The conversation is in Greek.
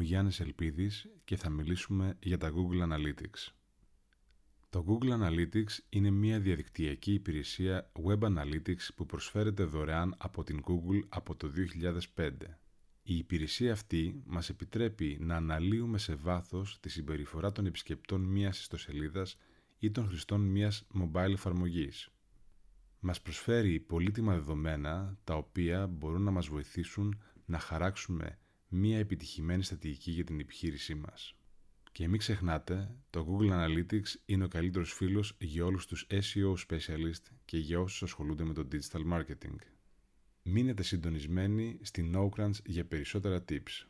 Γιάννης Ελπίδης και θα μιλήσουμε για τα Google Analytics. Το Google Analytics είναι μια διαδικτυακή υπηρεσία Web Analytics που προσφέρεται δωρεάν από την Google από το 2005. Η υπηρεσία αυτή μας επιτρέπει να αναλύουμε σε βάθος τη συμπεριφορά των επισκεπτών μιας ιστοσελίδας ή των χρηστών μιας mobile εφαρμογής. Μας προσφέρει πολύτιμα δεδομένα τα οποία μπορούν να μας βοηθήσουν να χαράξουμε μια επιτυχημένη στρατηγική για την επιχείρησή μας. Και μην ξεχνάτε, το Google Analytics είναι ο καλύτερος φίλος για όλους τους SEO specialist και για όσους ασχολούνται με το digital marketing. Μείνετε συντονισμένοι στην NoCrunch για περισσότερα tips.